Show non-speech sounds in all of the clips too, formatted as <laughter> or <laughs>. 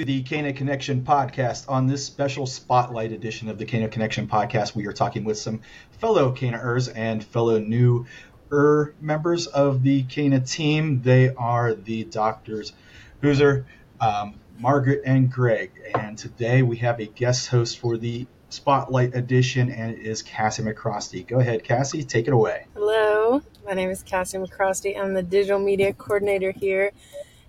To the Cana Connection podcast. On this special spotlight edition of the Cana Connection podcast, we are talking with some fellow Cana-ers and fellow new er members of the Cana team. They are the doctors Hauser, um, Margaret, and Greg. And today we have a guest host for the spotlight edition, and it is Kassie McRostie. Go ahead, Kassie, take it away. Hello, my name is Kassie McRostie. I'm the digital media coordinator here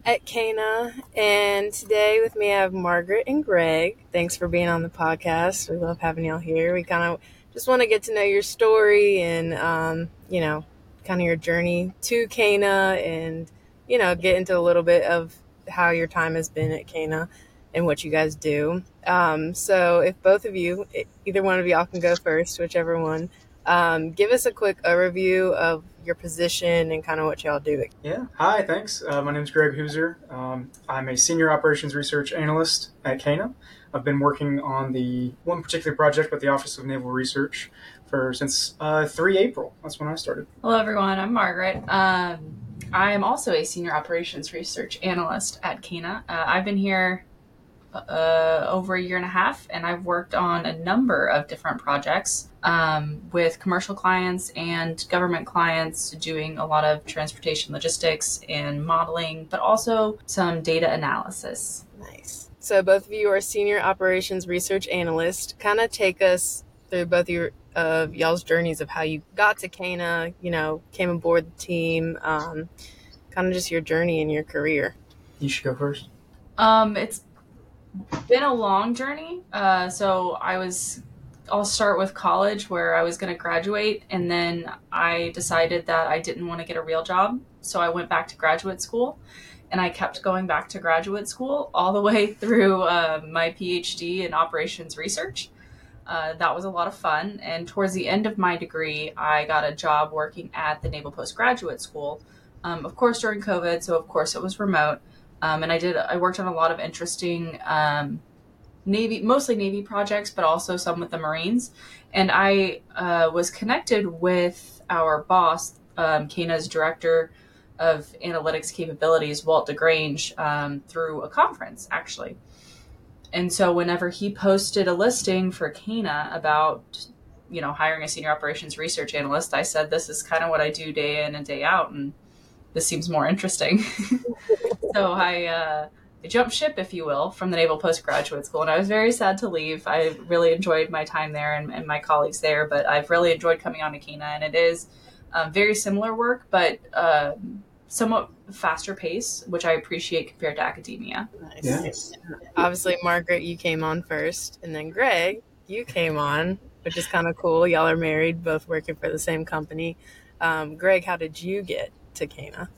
at Cana. And today with me, I have Margaret and Greg. Thanks for being on the podcast. We love having y'all here. We kind of just want to get to know your story and, um, you know, kind of your journey to Cana and, you know, get into a little bit of how your time has been at Cana and what you guys do. Um, so if both of you, either one of y'all can go first, whichever one, um, give us a quick overview of your position and kind of what y'all do. Yeah. Hi. Thanks. Uh, my name is Greg Hauser. Um, I'm a senior operations research analyst at Cana. I've been working on the one particular project with the Office of Naval Research for since uh, 3 April. That's when I started. Hello, everyone. I'm Margaret. Um, I am also a senior operations research analyst at Cana. Uh, I've been here uh, over a year and a half, and I've worked on a number of different projects um, with commercial clients and government clients, doing a lot of transportation logistics and modeling, but also some data analysis. Nice. So both of you are senior operations research analyst. Kind of take us through both your of y'all's journeys of how you got to Cana, you know, came aboard the team, um, kind of just your journey in your career. You should go first. Um, it's been a long journey. Uh, so I was, I'll start with college where I was going to graduate, and then I decided that I didn't want to get a real job, so I went back to graduate school, and I kept going back to graduate school all the <laughs> way through uh, my PhD in operations research. Uh, that was a lot of fun. And towards the end of my degree, I got a job working at the Naval Postgraduate School. Um, of course, during COVID, so of course it was remote. Um, and I did I worked on a lot of interesting um, Navy, mostly Navy projects, but also some with the Marines. And I uh, was connected with our boss, um, Cana's director of analytics capabilities, Walt DeGrange, um, through a conference actually. And so whenever he posted a listing for Cana about you know hiring a senior operations research analyst, I said this is kind of what I do day in and day out, and this seems more interesting. <laughs> so I, uh, I jumped ship, if you will, from the Naval Postgraduate School, and I was very sad to leave. I really enjoyed my time there and, and my colleagues there, but I've really enjoyed coming on to Cana, and it is um, very similar work, but uh, somewhat faster pace, which I appreciate compared to academia. Nice. Yes. Obviously, Margaret, you came on first, and then Greg, you came on, which is kind of cool. Y'all are married, both working for the same company. Um, Greg, how did you get to Cana?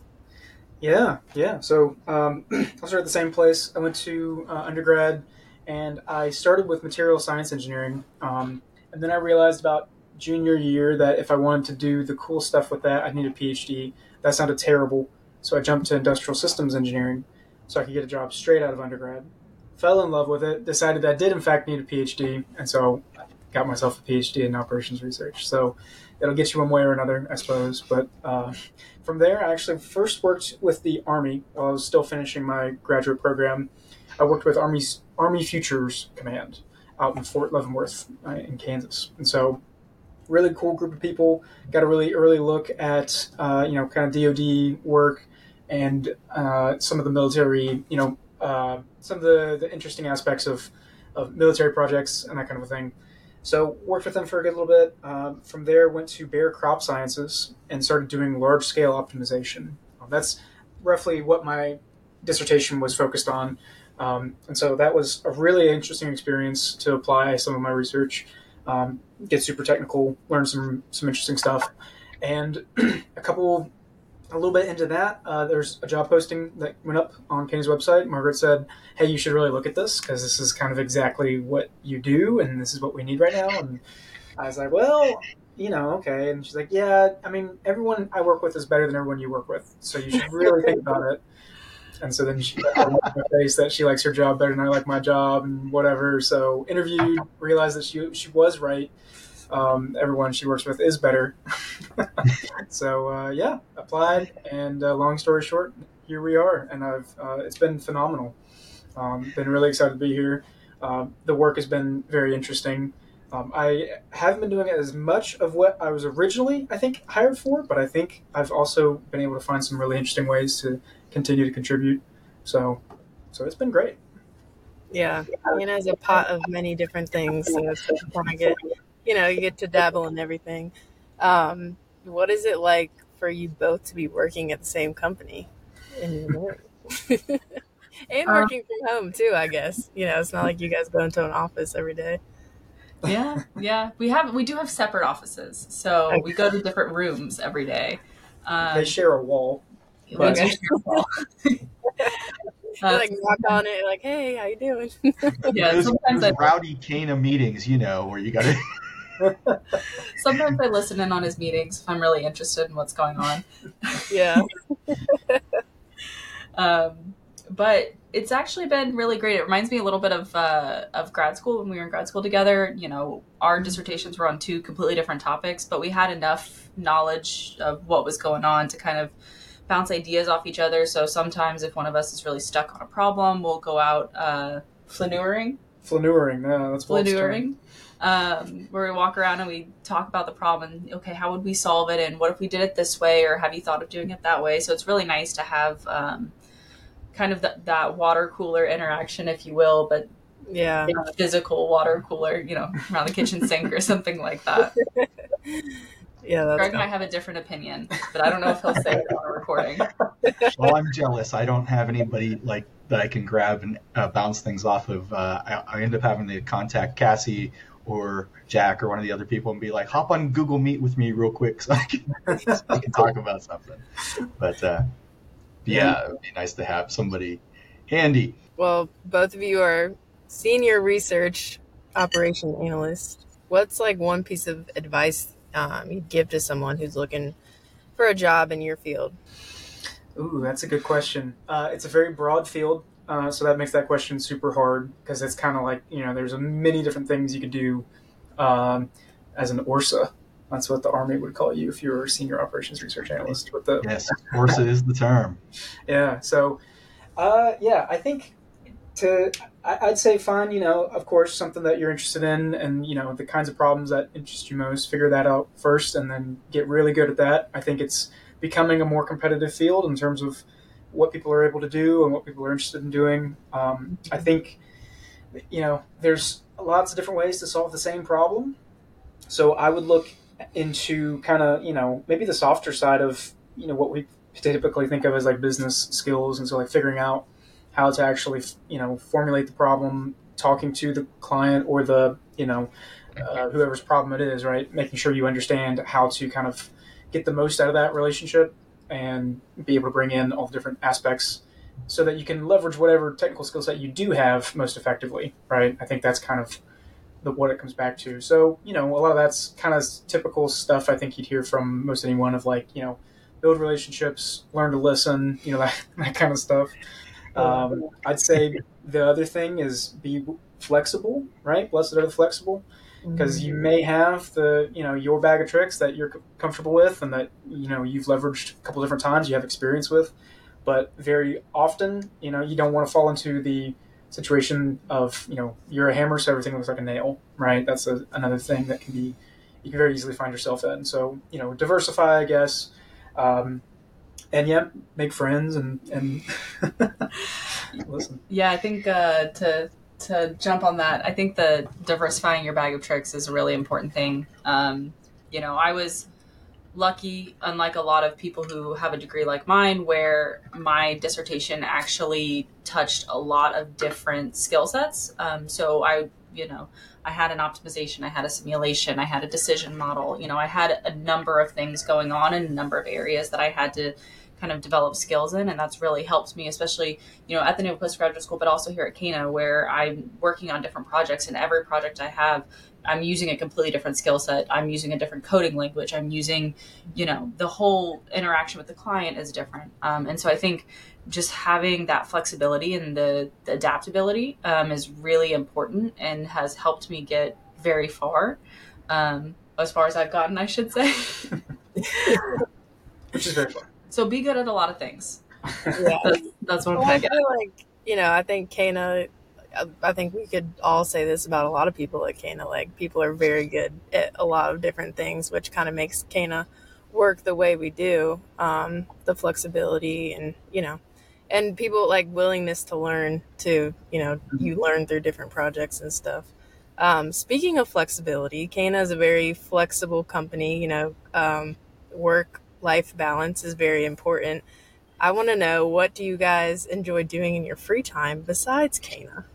Yeah, yeah. So um, <clears throat> I started at the same place. I went to uh, undergrad, and I started with material science engineering. Um, and then I realized about junior year that if I wanted to do the cool stuff with that, I need a PhD. That sounded terrible, so I jumped to industrial systems engineering, so I could get a job straight out of undergrad. Fell in love with it. Decided that I did in fact need a PhD, and so I got myself a PhD in operations research. So it'll get you one way or another, I suppose. But uh, from there, I actually first worked with the Army while I was still finishing my graduate program. I worked with Army's Army Futures Command out in Fort Leavenworth uh, in Kansas, and so really cool group of people. Got a really early look at uh, you know kind of DoD work and uh, some of the military, you know, uh, some of the, the interesting aspects of of military projects and that kind of a thing. So worked with them for a good little bit. Um, from there, went to Bayer Crop Sciences and started doing large scale optimization. Um, that's roughly what my dissertation was focused on. Um, and so that was a really interesting experience to apply some of my research, um, get super technical, learn some some interesting stuff, and <clears throat> a couple a little bit into that, uh, there's a job posting that went up on Cana's website. Margaret said, "Hey, you should really look at this because this is kind of exactly what you do, and this is what we need right now." And I was like, "Well, you know, okay." And she's like, "Yeah, I mean, everyone I work with is better than everyone you work with, so you should really think about it." And so then she face that she likes her job better than I like my job, and whatever. So interviewed, realized that she she was right um, everyone she works with is better. <laughs> so uh, yeah, applied, and uh, long story short, here we are, and I've uh, it's been phenomenal. Um, been really excited to be here. Um, the work has been very interesting. Um, I haven't been doing as much of what I was originally, I think, hired for, but I think I've also been able to find some really interesting ways to continue to contribute. So, so it's been great. Yeah, Cana is a pot of many different things, so get, you know, you get to dabble in everything. Um, what is it like for you both to be working at the same company and <laughs> and Um, working from home too? I guess you know it's not like you guys go into an office every day. yeah, yeah. We have we do have separate offices, so we go to different rooms every day. Um, They share a wall. we but- do share a wall. <laughs> Uh, like knock on it, like, "Hey, how you doing?" yeah, those, sometimes those I rowdy Cana meetings, you know, where you got to. <laughs> sometimes I listen in on his meetings if I'm really interested in what's going on. yeah, <laughs> Um, but it's actually been really great. It reminds me a little bit of uh, of grad school when we were in grad school together. You know, our dissertations were on two completely different topics, but we had enough knowledge of what was going on to kind of bounce ideas off each other. So sometimes, if one of us is really stuck on a problem, we'll go out uh, flaneuring, Flaneuring, yeah, that's Walt's flaneuring, um, where we walk around and we talk about the problem and okay, how would we solve it, and what if we did it this way, or have you thought of doing it that way? So it's really nice to have. Um, kind of that, that water cooler interaction, if you will, but yeah, a physical water cooler, you know, around the kitchen sink or something like that. <laughs> yeah. That's Greg might have a different opinion, but I don't know if he'll say it on a recording. <laughs> well, I'm jealous. I don't have anybody like that I can grab and uh, bounce things off of. Uh, I, I end up having to contact Kassie or Jack or one of the other people and be like, hop on Google Meet with me real quick so I can, <laughs> so I can talk about something. But uh, yeah, it would be nice to have somebody handy. Well, both of you are senior research operation analysts. What's like one piece of advice um, you'd give to someone who's looking for a job in your field? Ooh, that's a good question. Uh, it's a very broad field, uh, so that makes that question super hard because it's kind of like you know, there's a many different things you could do um, as an ORSA. That's what the Army would call you if you were a senior operations research analyst. With the Yes, Orsa is the term. yeah, so uh, yeah, I think to I, I'd say find you know of course something that you're interested in and you know the kinds of problems that interest you most. Figure that out first, and then get really good at that. I think it's becoming a more competitive field in terms of what people are able to do and what people are interested in doing. Um, I think you know there's lots of different ways to solve the same problem. So I would look into kind of you know maybe the softer side of you know what we typically think of as like business skills and so like figuring out how to actually you know formulate the problem talking to the client or the you know uh, whoever's problem it is right making sure you understand how to kind of get the most out of that relationship and be able to bring in all the different aspects so that you can leverage whatever technical skill set you do have most effectively right i think that's kind of the, what it comes back to so you know a lot of that's kind of typical stuff i think you'd hear from most anyone of like you know build relationships, learn to listen, you know, <laughs> that, that kind of stuff. Um, I'd say the other thing is be flexible, right? Blessed are the flexible, because you may have the, you know, your bag of tricks that you're comfortable with and that, you know, you've leveraged a couple different times, you have experience with. But very often, you know, you don't want to fall into the situation of, you know, you're a hammer, so everything looks like a nail, right? That's a, another thing that can be, you can very easily find yourself in. So, you know, diversify, I guess um, and yeah, make friends and and <laughs> listen. Yeah, I think uh, to to jump on that, I think the diversifying your bag of tricks is a really important thing. Um, you know, I was lucky, unlike a lot of people who have a degree like mine, where my dissertation actually touched a lot of different skill sets. Um, so I, you know, I had an optimization, I had a simulation, I had a decision model. You know, I had a number of things going on in a number of areas that I had to kind of develop skills in, and that's really helped me, especially you know at the Naval Postgraduate School, but also here at Cana, where I'm working on different projects, and every project I have. I'm using a completely different skill set. I'm using a different coding language. I'm using, you know, the whole interaction with the client is different. Um, and so I think just having that flexibility and the, the adaptability um, is really important and has helped me get very far. Um, as far as I've gotten, I should say. <laughs> Which is very fun. So be good at a lot of things. <laughs> Yeah. That's, that's what I'm Well, I trying to get. feel like you know, I think Cana. I think we could all say this about a lot of people at Cana. Like people are very good at a lot of different things, which kind of makes Cana work the way we do. Um, the flexibility and you know, and people like willingness to learn to you know you learn through different projects and stuff. Um, speaking of flexibility, Cana is a very flexible company. You know, um, work life balance is very important. I want to know what do you guys enjoy doing in your free time besides Cana?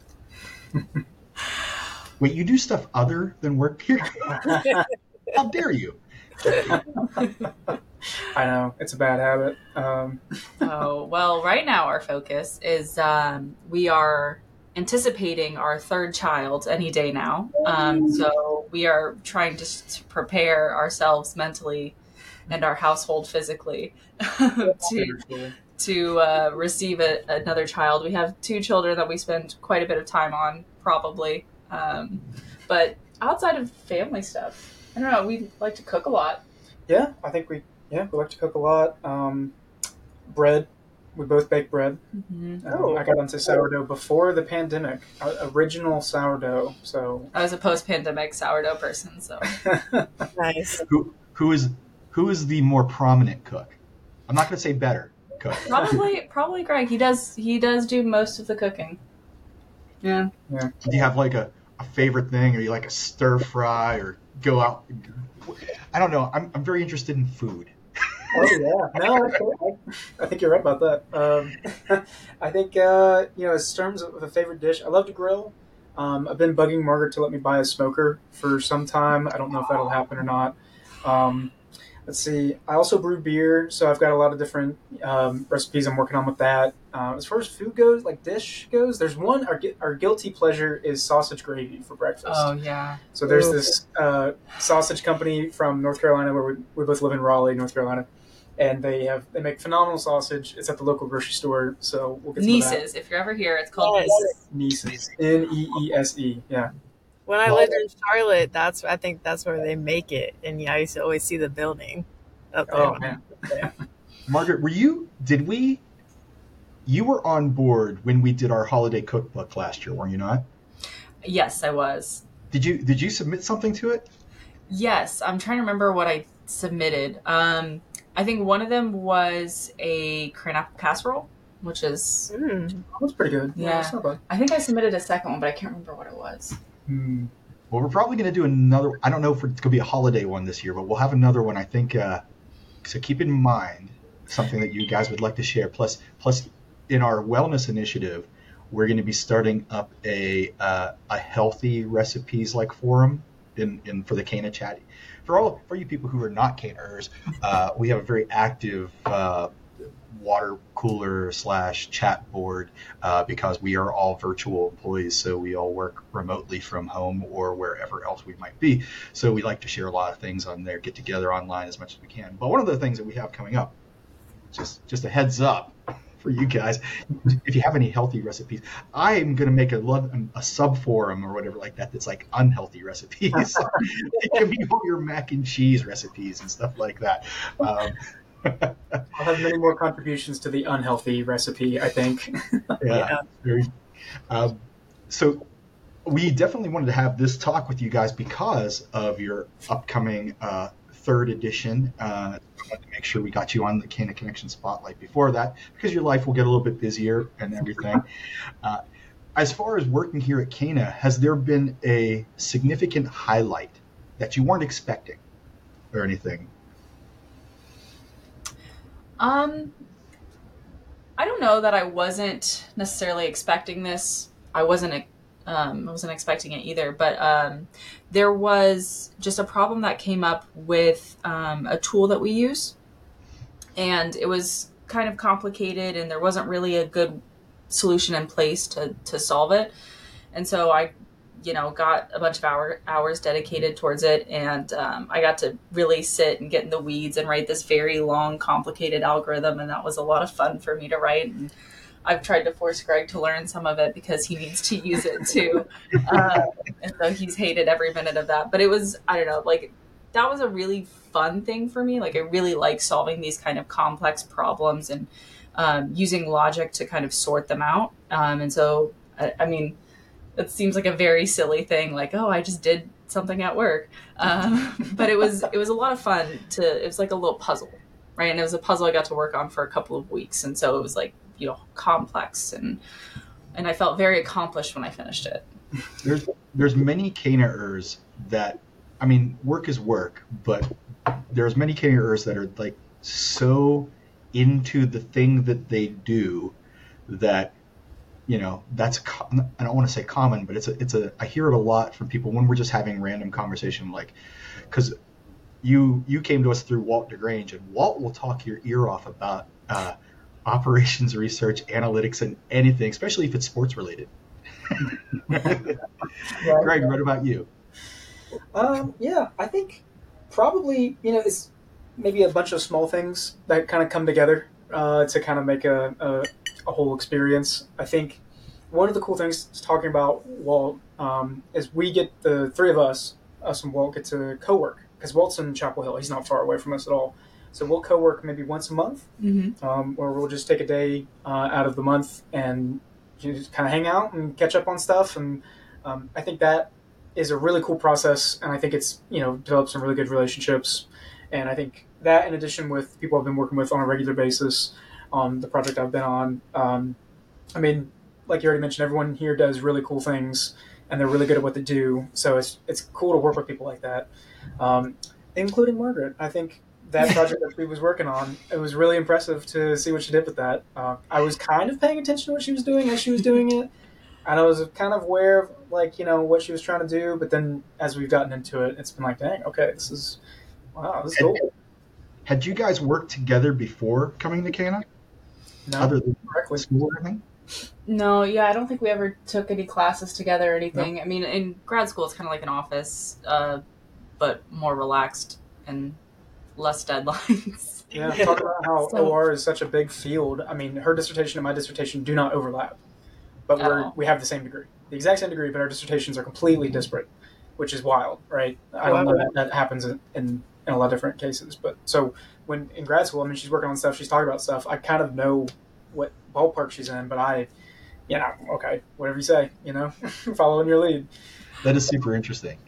<laughs> Wait, you do stuff other than work here? <laughs> How dare you? I know it's a bad habit. Um, <laughs> oh well, right now our focus is um, we are anticipating our third child any day now. Um, so we are trying to, to prepare ourselves mentally and our household physically <laughs> to to uh, receive a, another child. We have two children that we spend quite a bit of time on, probably. Um, but outside of family stuff, I don't know. We like to cook a lot. Yeah, I think we yeah we like to cook a lot. Um, bread. We both bake bread. Mm-hmm. Um, Oh. I got into sourdough before the pandemic. Uh, original sourdough. So I was a post-pandemic sourdough person, so <laughs> Nice. Who who is who is the more prominent cook? I'm not going to say better cook. probably probably Greg. He does he does do most of the cooking. Yeah. Do you have like a, a favorite thing, or you like a stir fry, or go out? I don't know. I'm I'm very interested in food. Oh yeah, no, I, I think you're right about that. Um, <laughs> I think uh, you know, in terms of a favorite dish, I love to grill. Um, I've been bugging Margaret to let me buy a smoker for some time. I don't know if that'll happen or not. Um, let's see. I also brew beer, so I've got a lot of different um, recipes I'm working on with that. Uh, as far as food goes, like dish goes, there's one. Our, our guilty pleasure is sausage gravy for breakfast. Oh yeah. So there's Ooh. this uh, sausage company from North Carolina where we, we both live in Raleigh, North Carolina, and they have they make phenomenal sausage. It's at the local grocery store, so we'll get some of that. Neese's. If you're ever here, it's called Yes. Neese's. Neese's, N E E S E, yeah. When I lived in Charlotte, that's I think that's where they make it, and yeah, I used to always see the building up there. Oh man, <laughs> <laughs> Margaret, were you? Did we? You were on board when we did our holiday cookbook last year, were you not? Yes, I was. Did you Did you submit something to it? Yes, I'm trying to remember what I submitted. Um, I think one of them was a crane apple casserole, which is Mm. that's pretty good. Yeah. it's not bad. I think I submitted a second one, but I can't remember what it was. Hmm. Well, we're probably going to do another. I don't know if it's going to be a holiday one this year, but we'll have another one. I think. Uh, so keep in mind something that you guys would like to share. Plus, plus, in our wellness initiative, we're going to be starting up a uh, a healthy recipes like forum in, in for the Cana chat. For all for you people who are not Caners, uh, we have a very active uh, water cooler slash chat board uh, because we are all virtual employees, so we all work remotely from home or wherever else we might be. So we like to share a lot of things on there, get together online as much as we can. But one of the things that we have coming up, just just a heads up for you guys, if you have any healthy recipes, I'm going to make a a sub forum or whatever like that that's like unhealthy recipes. <laughs> it can be all your mac and cheese recipes and stuff like that. Um, I'll have many more contributions to the unhealthy recipe. I think. <laughs> yeah, very. Um, so we definitely wanted to have this talk with you guys because of your upcoming uh, third edition. Uh, I wanted to make sure we got you on the Cana Connection spotlight before that because your life will get a little bit busier and everything. <laughs> Uh, as far as working here at Cana, has there been a significant highlight that you weren't expecting or anything? Um, I don't know that I wasn't necessarily expecting this. I wasn't. Um, I wasn't expecting it either. But um, there was just a problem that came up with um, a tool that we use, and it was kind of complicated, and there wasn't really a good solution in place to to solve it. And so I you know got a bunch of hour, hours dedicated towards it. And um, i got to really sit and get in the weeds and write this very long complicated algorithm. And that was a lot of fun for me to write. And i've tried to force greg to learn some of it because he needs to use it too. Uh, <laughs> and so he's hated every minute of that. But it was i don't know like that was a really fun thing for me. Like i really like solving these kind of complex problems and um, using logic to kind of sort them out. Um, and so, I, I, mean, it seems like a very silly thing, like, oh, I just did something at work. Um, <laughs> but it was it was a lot of fun to. It was like a little puzzle, right? And it was a puzzle I got to work on for a couple of weeks, and so it was like you know complex and and I felt very accomplished when I finished it. There's there's many Canaers that I mean work is work, but there's many Canaers that are like so into the thing that they do that you know that's I don't want to say common, but it's a it's a I hear it a lot from people when we're just having random conversation like because you you came to us through Walt Degrange and Walt will talk your ear off about uh, operations research, analytics, and anything, especially if it's sports related. <laughs> Greg, what about you? Um, yeah, I think probably you know it's maybe a bunch of small things that kind of come together uh, to kind of make a, a, a, whole experience. I think one of the cool things talking about Walt um, is we get the three of us, us and Walt, get to co-work because Walt's in Chapel Hill. He's not far away from us at all. So we'll co-work maybe once a month, mm-hmm. um, or we'll just take a day uh, out of the month and just kind of hang out and catch up on stuff. And um, I think that is a really cool process, and I think it's you know developed some really good relationships. And I think that, in addition with people I've been working with on a regular basis on the project I've been on, um, I mean, like you already mentioned, everyone here does really cool things, and they're really good at what they do. So it's it's cool to work with people like that, um, including Margaret. I think that <laughs> project that she was working on, it was really impressive to see what she did with that. Uh, I was kind of paying attention to what she was doing as she was doing it, and I was kind of aware of like you know what she was trying to do. But then as we've gotten into it, it's been like, dang, okay, this is wow, this is cool. Had you guys worked together before coming to Cana? No, other than directly. school or anything? No, yeah, I don't think we ever took any classes together or anything. Nope. I mean, in grad school, it's kind of like an office, uh, but more relaxed and less deadlines. <laughs> Yeah, talk about how <laughs> so, OR is such a big field. I mean, her dissertation and my dissertation do not overlap, but we're we have the same degree, the exact same degree, but our dissertations are completely disparate, which is wild, right? I don't know that, that happens in, in, in a lot of different cases, but so when in grad school, I mean, she's working on stuff, she's talking about stuff. I kind of know what ballpark she's in, but I, you know, okay, whatever you say, you know, <laughs> following your lead. That is super interesting,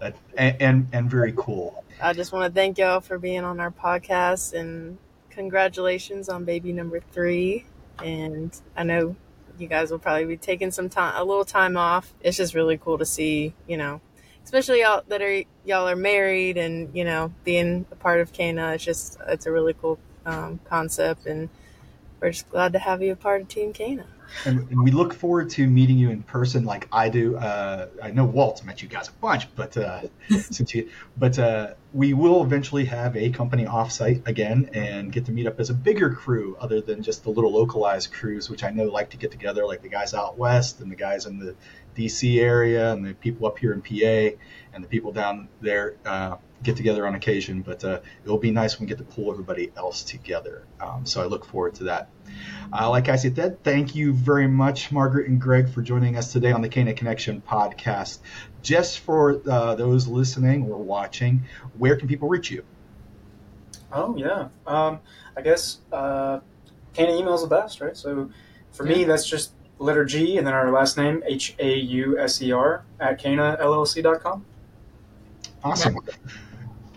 uh, and, and and very cool. I just want to thank y'all for being on our podcast and congratulations on baby number three. And I know you guys will probably be taking some time, a little time off. It's just really cool to see, you know, especially y'all that are y'all are married and you know being a part of Cana. It's just it's a really cool um, concept, and we're just glad to have you a part of Team Cana and, and, we look forward to meeting you in person like I do. Uh, I know Walt's met you guys a bunch, but uh, <laughs> since you, but uh, we will eventually have a company offsite again and get to meet up as a bigger crew, other than just the little localized crews, which I know like to get together, like the guys out west and the guys in the DC area and the people up here in PA and the people down there uh, get together on occasion. But uh, it'll be nice when we get to pull everybody else together. Um, so I look forward to that. Uh, like I said, thank you very much, Margaret and Greg, for joining us today on the Cana Connection podcast. Just for uh, those listening or watching, where can people reach you? Oh yeah, um, I guess uh, Cana email is the best, right? So for yeah. me, that's just letter G and then our last name H A U S E R at canallc.com. Awesome. Yeah.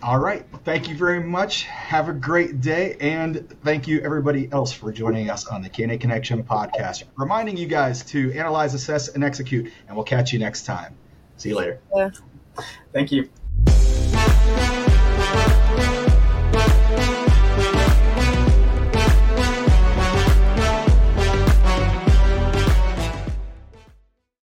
All right. Thank you very much. Have a great day. And thank you, everybody else, for joining us on the Cana Connection podcast. Reminding you guys to analyze, assess, and execute. And we'll catch you next time. See you later. Yeah. Thank you.